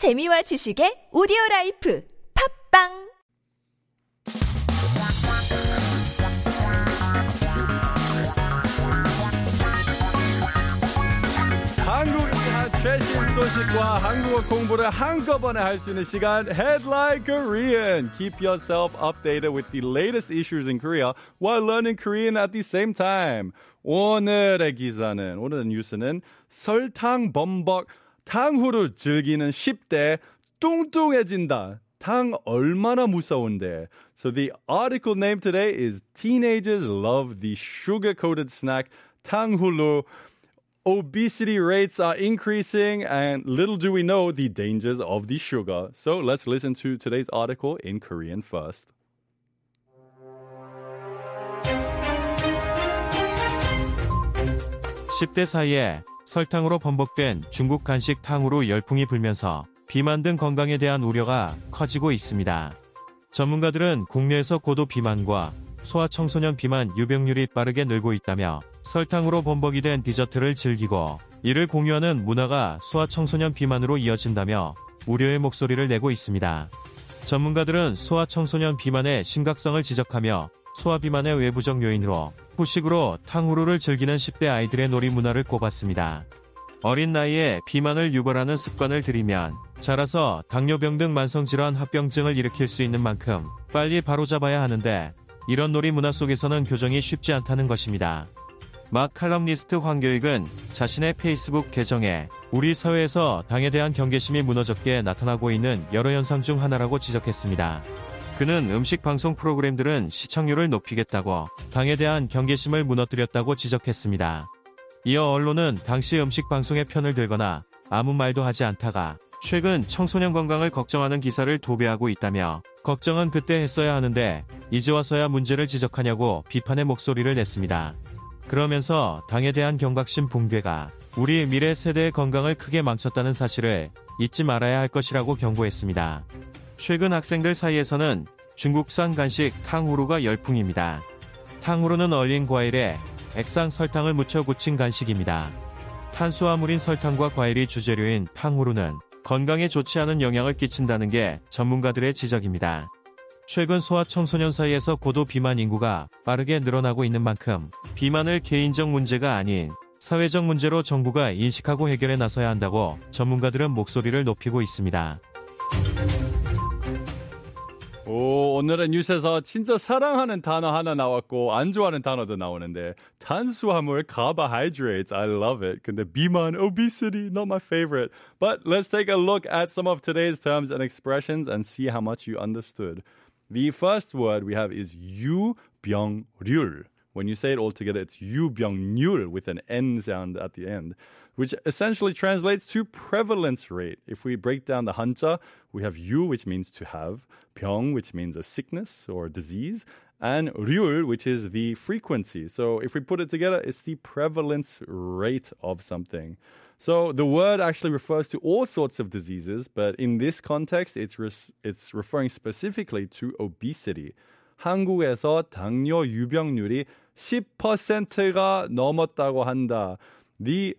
재미와 지식의 오디오 라이프 팝빵 한국의 최신 소식과 한국어 공부를 한꺼번에 할 수 있는 시간 Headline Korean. Keep yourself updated with the latest issues in Korea while learning Korean at the same time. 오늘의 기사는 오늘의 뉴스는 설탕 범벅 탕후루 즐기는 10대 뚱뚱해진다. 탕 얼마나 무서운데. So the article name today is Teenagers Love the Sugar-Coated Snack 탕후루. Obesity rates are increasing, and little do we know the dangers of the sugar. So let's listen to today's article in Korean first. 십 대 사이에 설탕으로 범벅된 중국 간식 탕후루 열풍이 불면서 비만 등 건강에 대한 우려가 커지고 있습니다. 전문가들은 국내에서 고도 비만과 소아 청소년 비만 유병률이 빠르게 늘고 있다며 설탕으로 범벅이 된 디저트를 즐기고 이를 공유하는 문화가 소아 청소년 비만으로 이어진다며 우려의 목소리를 내고 있습니다. 전문가들은 소아 청소년 비만의 심각성을 지적하며 소아비만의 외부적 요인으로 후식으로 탕후루를 즐기는 10대 아이들의 놀이 문화를 꼽았습니다. 어린 나이에 비만을 유발하는 습관을 들이면 자라서 당뇨병 등 만성질환 합병증을 일으킬 수 있는 만큼 빨리 바로잡아야 하는데 이런 놀이 문화 속에서는 교정이 쉽지 않다는 것입니다. 막 칼럼니스트 황교익은 자신의 페이스북 계정에 우리 사회에서 당에 대한 경계심이 무너졌게 나타나고 있는 여러 현상 중 하나라고 지적했습니다. 그는 음식 방송 프로그램들은 시청률을 높이겠다고 당에 대한 경계심을 무너뜨렸다고 지적했습니다. 이어 언론은 당시 음식 방송의 편을 들거나 아무 말도 하지 않다가 최근 청소년 건강을 걱정하는 기사를 도배하고 있다며 걱정은 그때 했어야 하는데 이제 와서야 문제를 지적하냐고 비판의 목소리를 냈습니다. 그러면서 당에 대한 경각심 붕괴가 우리 미래 세대의 건강을 크게 망쳤다는 사실을 잊지 말아야 할 것이라고 경고했습니다. 최근 학생들 사이에서는 중국산 간식 탕후루가 열풍입니다. 탕후루는 얼린 과일에 액상 설탕을 묻혀 굳힌 간식입니다. 탄수화물인 설탕과 과일이 주재료인 탕후루는 건강에 좋지 않은 영향을 끼친다는 게 전문가들의 지적입니다. 최근 소아 청소년 사이에서 고도 비만 인구가 빠르게 늘어나고 있는 만큼 비만을 개인적 문제가 아닌 사회적 문제로 정부가 인식하고 해결에 나서야 한다고 전문가들은 목소리를 높이고 있습니다. 오, 오늘의 뉴스에서 진짜 사랑하는 단어 하나 나왔고 안 좋아하는 단어도 나오는데 탄수화물 carbohydrates I love it. 근데 비만 obesity not my favorite. But let's take a look at some of today's terms and expressions and see how much you understood. The first word we have is 유병률. When you say it all together, it's 유병률 with an N sound at the end, which essentially translates to prevalence rate. If we break down the 한자, we have 유, which means to have, 병, which means a sickness or disease, and 률, which is the frequency. So if we put it together, it's the prevalence rate of something. So the word actually refers to all sorts of diseases, but in this context, it's, res- it's referring specifically to obesity. 한국에서 당뇨 유병률이 10%가 넘었다고 한다. The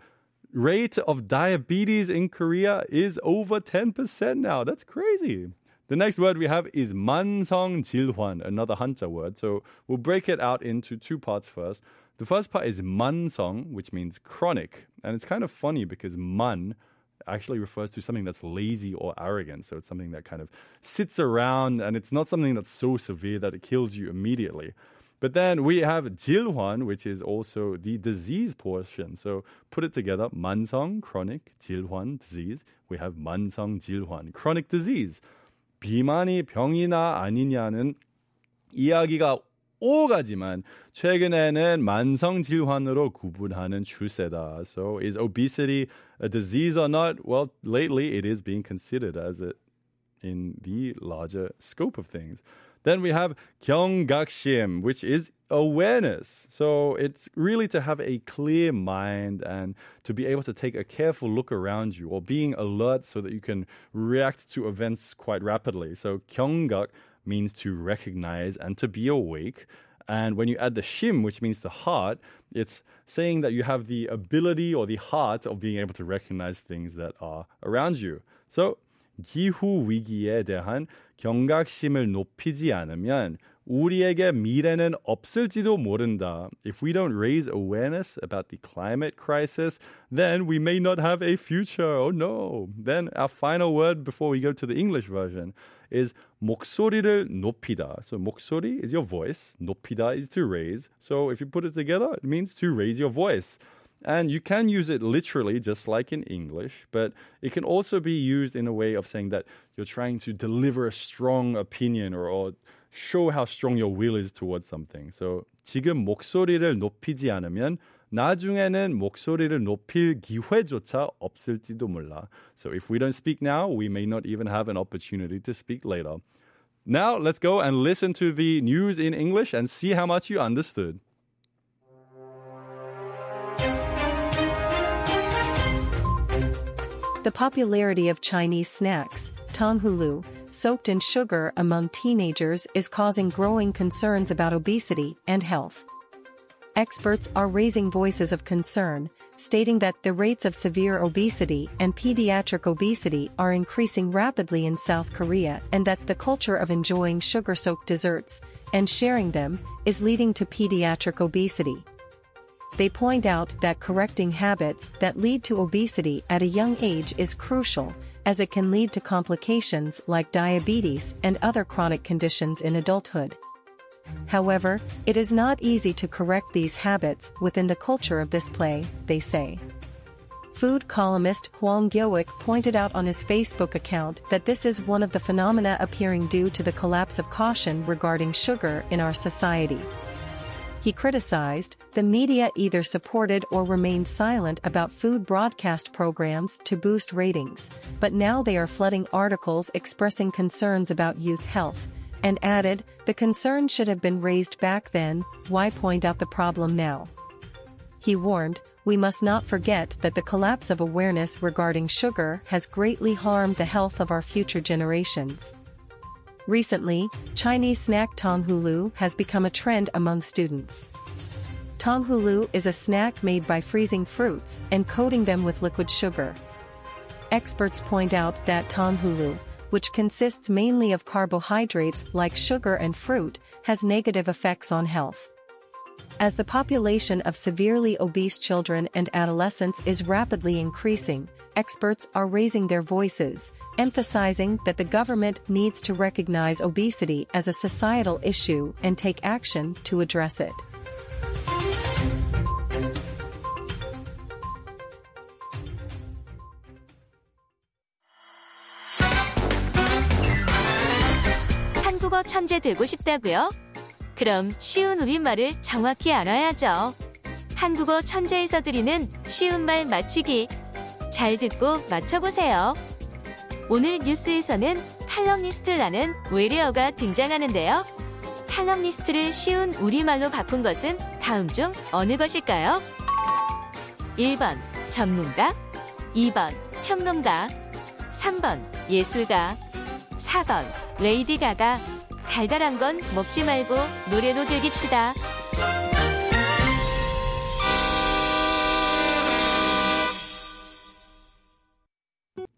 rate of diabetes in Korea is over 10% now. That's crazy. The next word we have is 만성질환, another 한자 word. So we'll break it out into two parts first. The first part is 만성, which means chronic. And it's kind of funny because man actually refers to something that's lazy or arrogant. So it's something that kind of sits around and it's not something that's so severe that it kills you immediately. But then we have 질환, which is also the disease portion. So put it together, 만성, chronic, 질환, disease. We have 만성 질환, chronic disease. 비만이 병이나 아니냐는 이야기가 오가지만 최근에는 만성 질환으로 구분하는 추세다. So is obesity a disease or not? Well, lately it is being considered as it in the larger scope of things. Then we have 경각심, which is awareness. So it's really to have a clear mind and to be able to take a careful look around you or being alert so that you can react to events quite rapidly. So 경각 means to recognize and to be awake. And when you add the shim, which means the heart, it's saying that you have the ability or the heart of being able to recognize things that are around you. So 기후 위기에 대한 경각심을 높이지 않으면 우리에게 미래는 없을지도 모른다. If we don't raise awareness about the climate crisis, then we may not have a future. Oh no. Then our final word before we go to the English version is 목소리를 높이다. So 목소리 is your voice. 높이다 is to raise. So if you put it together, it means to raise your voice. And you can use it literally, just like in English, but it can also be used in a way of saying that you're trying to deliver a strong opinion or, or show how strong your will is towards something. So 지금 목소리를 높이지 않으면 나중에는 목소리를 높일 기회조차 없을지도 몰라. So if we don't speak now, we may not even have an opportunity to speak later. Now let's go and listen to the news in English and see how much you understood. The popularity of Chinese snacks, Tanghulu, soaked in sugar among teenagers is causing growing concerns about obesity and health. Experts are raising voices of concern, stating that the rates of severe obesity and pediatric obesity are increasing rapidly in South Korea and that the culture of enjoying sugar-soaked desserts and sharing them is leading to pediatric obesity. They point out that correcting habits that lead to obesity at a young age is crucial, as it can lead to complications like diabetes and other chronic conditions in adulthood. However, it is not easy to correct these habits within the culture of this play, they say. Food columnist Hwang Gyoik pointed out on his Facebook account that this is one of the phenomena appearing due to the collapse of caution regarding sugar in our society. He criticized, the media either supported or remained silent about food broadcast programs to boost ratings, but now they are flooding articles expressing concerns about youth health, and added, the concern should have been raised back then, why point out the problem now? He warned, we must not forget that the collapse of awareness regarding sugar has greatly harmed the health of our future generations. Recently, Chinese snack tanghulu has become a trend among students. Tanghulu is a snack made by freezing fruits and coating them with liquid sugar. Experts point out that tanghulu, which consists mainly of carbohydrates like sugar and fruit, has negative effects on health. As the population of severely obese children and adolescents is rapidly increasing, experts are raising their voices, emphasizing that the government needs to recognize obesity as a societal issue and take action to address it. 한국어 천재 되고 싶다고요? 그럼 쉬운 우리말을 정확히 알아야죠. 한국어 천재에서 드리는 쉬운 말 맞추기. 잘 듣고 맞춰보세요. 오늘 뉴스에서는 칼럼니스트라는 외래어가 등장하는데요. 칼럼니스트를 쉬운 우리말로 바꾼 것은 다음 중 어느 것일까요? 1번 전문가 2번 평론가 3번 예술가 4번 레이디 가가 달달한 건 먹지 말고 노래로 즐깁시다.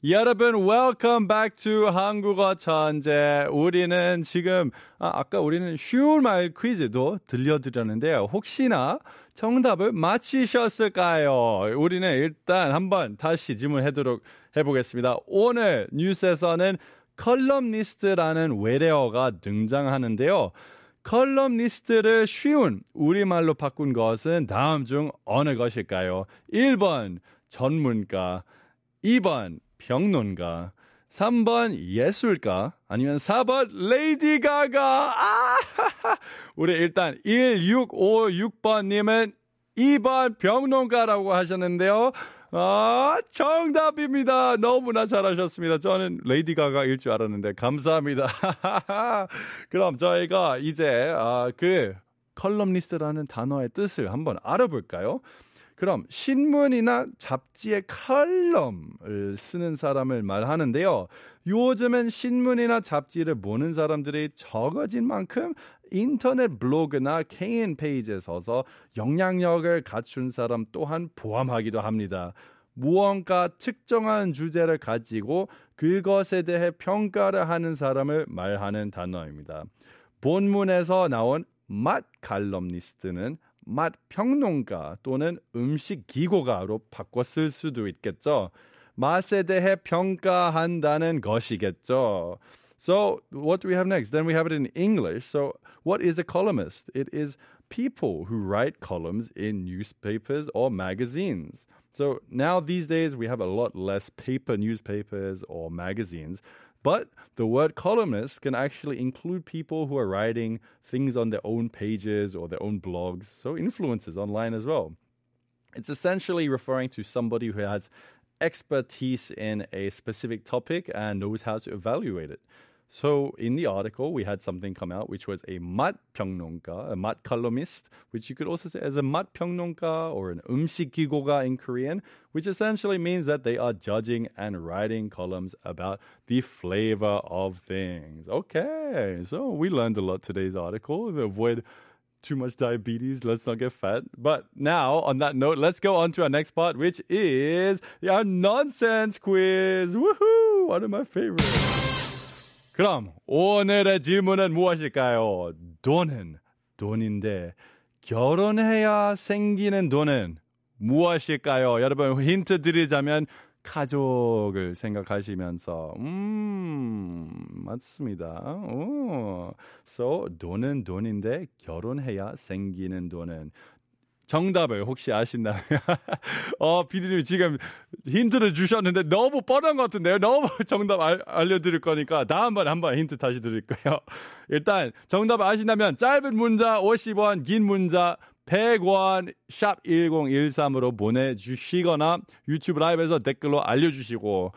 여러분, welcome back to 한국어 천재. 우리는 지금, 아, 아까 우리는 쉬운 말 퀴즈도 들려드렸는데요. 혹시나 정답을 맞히셨을까요? 우리는 일단 한번 다시 질문해도록 해보겠습니다. 오늘 뉴스에서는 컬럼니스트라는 외래어가 등장하는데요. 컬럼니스트를 쉬운 우리말로 바꾼 것은 다음 중 어느 것일까요? 1번 전문가, 2번 평론가, 3번 예술가, 아니면 4번 레이디 가가. 아! 우리 일단 1656번님은 2번 평론가라고 하셨는데요. 아, 정답입니다. 너무나 잘하셨습니다. 저는 레이디 가가일 줄 알았는데, 감사합니다. 그럼 저희가 이제, 아, 그, 컬럼니스트라는 단어의 뜻을 한번 알아볼까요? 그럼 신문이나 잡지의 칼럼을 쓰는 사람을 말하는데요. 요즘은 신문이나 잡지를 보는 사람들이 적어진 만큼 인터넷 블로그나 개인 페이지에 서서 영향력을 갖춘 사람 또한 포함하기도 합니다. 무언가 특정한 주제를 가지고 그것에 대해 평가를 하는 사람을 말하는 단어입니다. 본문에서 나온 맛 칼럼니스트는 맛 평론가 또는 음식 기고가로 바꿔 쓸 수도 있겠죠. 맛에 대해 평가한다는 것이겠죠. So, what do we have next? Then we have it in English. So, what is a columnist? It is people who write columns in newspapers or magazines. So, now these days we have a lot less paper newspapers or magazines. But the word columnist can actually include people who are writing things on their own pages or their own blogs, so influencers online as well. It's essentially referring to somebody who has expertise in a specific topic and knows how to evaluate it. So in the article, we had something come out, which was a mat 평론가, a mat columnist, which you could also say as a mat 평론가 or an 음식기고가 in Korean, which essentially means that they are judging and writing columns about the flavor of things. Okay, so we learned a lot today's article. Avoid too much diabetes. Let's not get fat. But now, on that note, let's go on to our next part, which is our nonsense quiz. Woohoo! One of my favorites. 그럼 오늘의 질문은 무엇일까요? 돈은 돈인데 결혼해야 생기는 돈은 무엇일까요? 여러분 힌트 드리자면 가족을 생각하시면서 음 맞습니다. 오. So 돈은 돈인데 결혼해야 생기는 돈은 정답을 혹시 아신다면 어 비디님 지금 힌트를 주셨는데 너무 뻔한 것 같은데요. 너무 정답 알, 알려드릴 거니까 다음번에 한번 힌트 다시 드릴 거예요. 일단 정답 아신다면 짧은 문자 50원, 긴 문자 100원 샵 1013으로 보내주시거나 유튜브 라이브에서 댓글로 알려주시고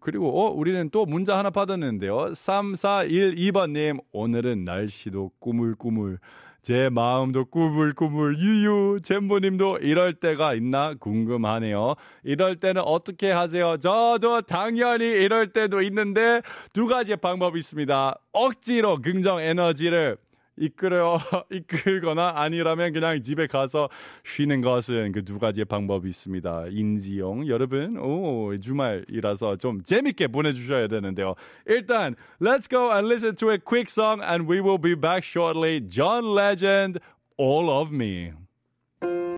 그리고 어 우리는 또 문자 하나 받았는데요. 3412번님 오늘은 날씨도 꾸물꾸물 제 마음도 꾸물꾸물 유유 잼보님도 이럴 때가 있나 궁금하네요. 이럴 때는 어떻게 하세요? 저도 당연히 이럴 때도 있는데 두 가지의 방법이 있습니다. 억지로 긍정 에너지를 이끌어 이끌거나 아니라면 그냥 집에 가서 쉬는 것은 그 두 가지의 방법이 있습니다. 인지용 여러분 오 주말이라서 좀 재밌게 보내주셔야 되는데요. 일단 let's go and listen to a quick song and we will be back shortly. John Legend, All of Me.